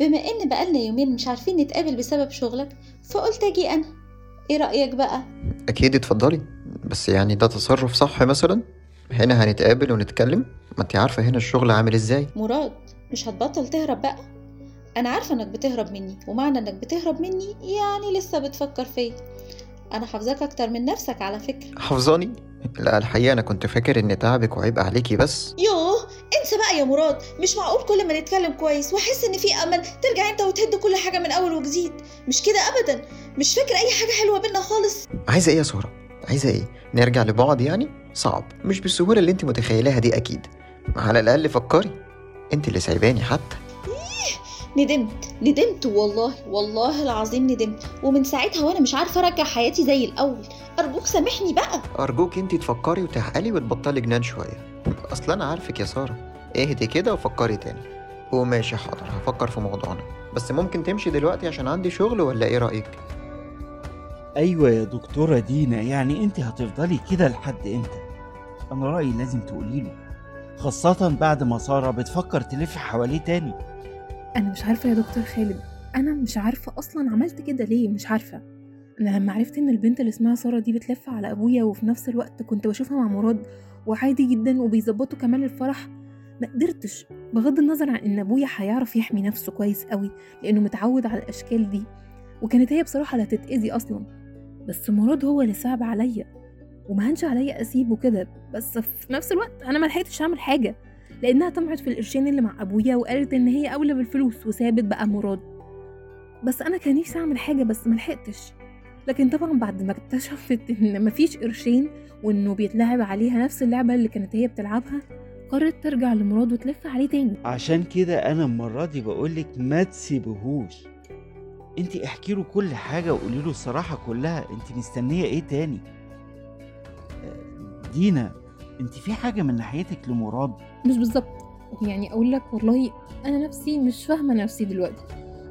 بما إن بقالنا يومين مش عارفين نتقابل بسبب شغلك فقلت أجي أنا. إيه رأيك بقى؟ أكيد اتفضلي. بس يعني ده تصرف صح مثلا؟ هنا هنتقابل ونتكلم؟ ما انت عارفة هنا الشغل عامل إزاي. مراد مش هتبطل تهرب بقى. أنا عارفة إنك بتهرب مني ومعنى إنك بتهرب مني يعني لسه بتفكر فيا. أنا حافظاك أكتر من نفسك على فكرة. حافظاني؟ لا الحقيقة أنا كنت فاكر إن تعبك وعيب عليكي بس. يوه انسى بقى يا مراد مش معقول كل ما نتكلم كويس واحس ان في امل ترجع انت وتهد كل حاجة من أول وجديد. مش كده ابدا؟ مش فاكر أي حاجة حلوة بينا خالص؟ عايزة إيه يا سارة؟ عايزة إيه؟ نرجع لبعض يعني؟ صعب. مش بالسهولة اللي أنت متخيلها دي أكيد. على الأقل فكري. أنت اللي سايباني حتى. ندمت ندمت والله والله العظيم ندمت. ومن ساعتها وأنا مش عارفة أرجع حياتي زي الأول. أرجوك سامحني بقى. أرجوك أنت تفكري وتعقلي وتبطلي جنان شوية. أصل أنا عارفك يا سارة. اهدي كده وفكري تاني. وماشي حاضر هفكر في موضوعنا. بس ممكن تمشي دلوقتي عشان عندي شغل ولا إيه رأيك؟ أيوه يا دكتورة دينا يعني أنت هتفضلي كده لحد إمتى؟ أنا رأيي لازم تقولي له. خاصة بعد ما سارة بتفكر تلف حواليه تاني. أنا مش عارفة يا دكتور خالد. أنا مش عارفة أصلا عملت كده ليه مش عارفة. أنا لما عرفت إن البنت اللي اسمها سارة دي بتلف على أبويا وفي نفس الوقت كنت بشوفها مع مراد وعادي جدا وبيظبطوا كمان الفرح. ما قدرتش بغض النظر عن إن أبويا هيعرف يحمي نفسه كويس قوي لأنه متعود على الأشكال دي وكانت هي بصراحة لا تتأذي أصلا. بس مراد هو اللي صعب عليا وما هنش عليا أسيبه كده. بس في نفس الوقت أنا ما لحقتش أعمل حاجة لأنها طمعت في القرشين اللي مع أبويا وقالت إن هي أولى بالفلوس وسابت بقى مراد. بس أنا كان نفسي أعمل حاجة بس ما لحقتش. لكن طبعا بعد ما اكتشفت إن مفيش قرشين وإنه بيتلعب عليها نفس اللعبة اللي كانت هي بتلعبها قررت ترجع لمراد وتلف عليه تاني. عشان كده أنا المرة دي بقولك ما تسيبهوش. انت احكي له كل حاجة وقولي له الصراحة كلها. انت مستنية إيه تاني؟ آه، دينا انت في حاجة من ناحيتك لمراد؟ مش بالظبط. يعني أقول لك والله أنا نفسي مش فاهمة نفسي دلوقتي.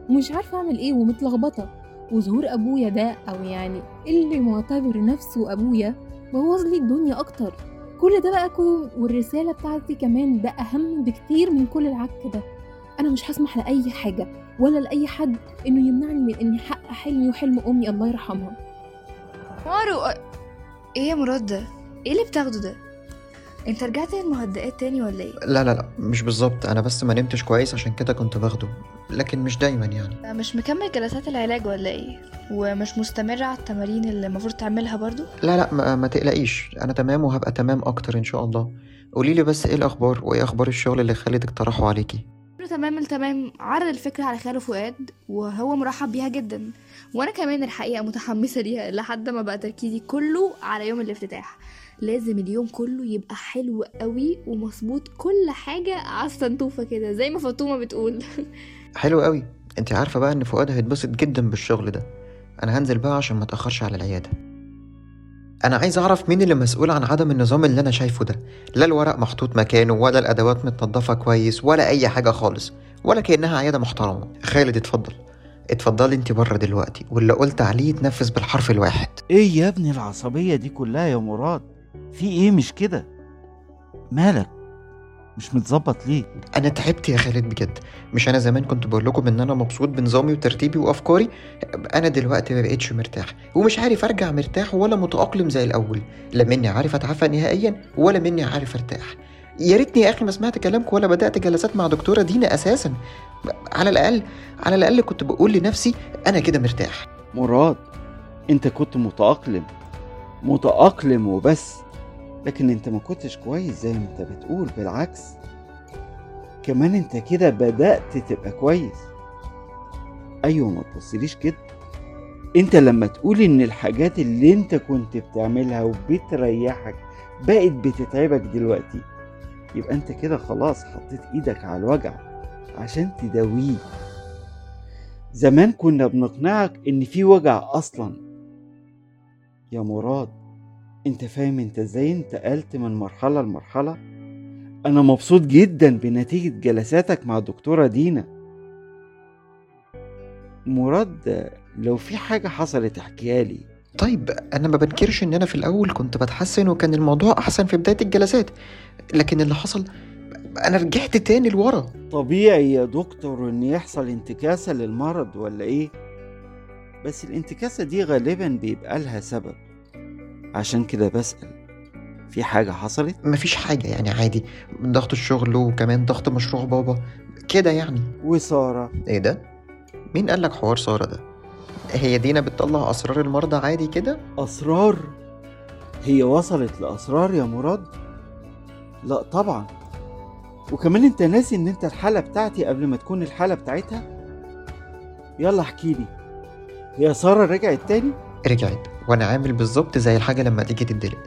ومش عارفة أعمل إيه ومتلخبطة. وظهور أبويا ده أو يعني اللي معتبر نفسه أبويا بوظ لي الدنيا أكتر. كل ده بقى كوم والرسالة بتاعتي كمان ده أهم بكتير من كل العك ده. أنا مش هسمح لأي حاجة ولا لأي حد إنه يمنعني من إني أحقق حلمي وحلم أمي الله يرحمها. مارو إيه يا مراد ده؟ إيه اللي بتاخده ده؟ انت رجعت المهدئات تاني ولا إيه؟ لا لا لا مش بالظبط. أنا بس ما نمتش كويس عشان كده كنت باخده لكن مش دايما يعني. مش مكمل جلسات العلاج ولا إيه؟ ومش مستمر على التمارين اللي المفروض تعملها برضو؟ لا لا ما, ما تقلقيش. أنا تمام وهبقى تمام أكتر إن شاء الله. قولي لي بس إيه الأخبار؟ وإيه أخبار الشغل اللي خالد اقترحه عليكي؟ تمام التمام. عرض الفكرة على خاله فؤاد وهو مرحب بيها جدا. وأنا كمان الحقيقة متحمسة ليها لحد ما بقى تركيزي كله على يوم الافتتاح. لازم اليوم كله يبقى حلو قوي ومظبوط كل حاجة على السنتوفة كده زي ما فاطمة بتقول. حلو قوي. انت عارفة بقى ان فؤاد هيتبسط جدا بالشغل ده. أنا هنزل بقى عشان ما اتاخرش على العيادة. أنا عايز أعرف مين اللي مسؤول عن عدم النظام اللي أنا شايفه ده. لا الورق محطوط مكانه ولا الأدوات متنضفه كويس ولا أي حاجة خالص ولا كأنها عيادة محترمة. خالد اتفضل. اتفضلي انت بره دلوقتي واللي قلت عليه يتنفذ بالحرف الواحد. إيه يا ابني العصبية دي كلها يا مراد؟ في إيه مش كده؟ مالك؟ مش متظبط ليه؟ أنا تعبت يا خالد بجد. مش أنا زمان كنت بقول لكم إن أنا مبسوط بنظامي وترتيبي وأفكاري؟ أنا دلوقتي ما بقتش مرتاح. ومش عارف أرجع مرتاح ولا متأقلم زي الأول. لا مني عارف أتعافى نهائيا ولا مني عارف أرتاح. يا ريتني يا أخي ما سمعت كلامكم ولا بدأت جلسات مع دكتورة دينا أساسا. على الأقل على الأقل كنت بقول لنفسي أنا كده مرتاح. مراد أنت كنت متأقلم. متأقلم وبس. لكن أنت ما كنتش كويس زي ما أنت بتقول بالعكس. كمان أنت كده بدأت تبقى كويس. أيوه ما تبصليش كده. أنت لما تقول إن الحاجات اللي أنت كنت بتعملها وبتريحك بقت بتتعبك دلوقتي يبقى أنت كده خلاص حطيت إيدك على الوجع عشان تداويه. زمان كنا بنقنعك إن في وجع أصلا. يا مراد أنت فاهم أنت إزاي انتقلت من مرحلة لمرحلة؟ أنا مبسوط جدا بنتيجة جلساتك مع الدكتورة دينا. مراد لو في حاجة حصلت احكيها لي. طيب أنا ما بنكرش إن أنا في الأول كنت بتحسن وكان الموضوع أحسن في بداية الجلسات. لكن اللي حصل أنا رجعت تاني لورا. طبيعي يا دكتور إن يحصل انتكاسة للمرض ولا إيه؟ بس الانتكاسة دي غالبا بيبقى لها سبب. عشان كده بسأل في حاجة حصلت؟ مفيش حاجة يعني عادي ضغط الشغل وكمان ضغط مشروع بابا كده يعني. وسارة. إيه ده؟ مين قالك حوار سارة ده؟ هي دينا بتطلع أسرار المرضى عادي كده؟ أسرار؟ هي وصلت لأسرار يا مراد؟ لا طبعا. وكمان أنت ناسي إن أنت الحالة بتاعتي قبل ما تكون الحالة بتاعتها؟ يلا احكيلي هي سارة رجعت تاني؟ رجعت وأنا عامل بالظبط زي الحاجة لما تيجي تدلق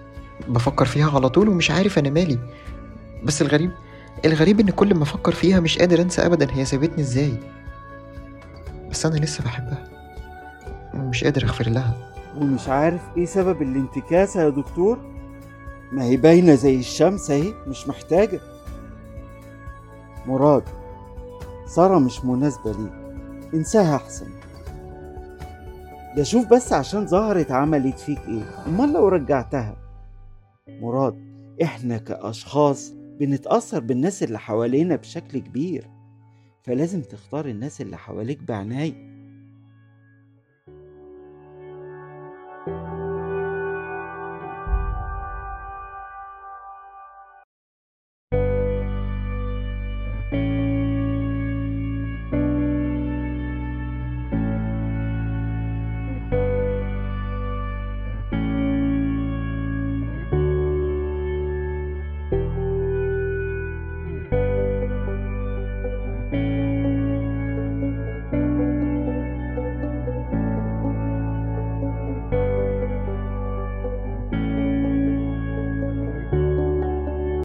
بفكر فيها على طول ومش عارف أنا مالي. بس الغريب الغريب إن كل ما أفكر فيها مش قادر أنسى ابدا هي سابتني إزاي. بس أنا لسه بحبها. ومش قادر أغفر لها. ومش عارف إيه سبب الانتكاسة يا دكتور. ما هي باينة زي الشمس أهي مش محتاجة. مراد سارة مش مناسبة ليك. انساها أحسن. ده شوف بس عشان ظهرت عملت فيك إيه؟ أمال لو رجعتها؟ مراد إحنا كأشخاص بنتأثر بالناس اللي حوالينا بشكل كبير فلازم تختار الناس اللي حواليك بعناية.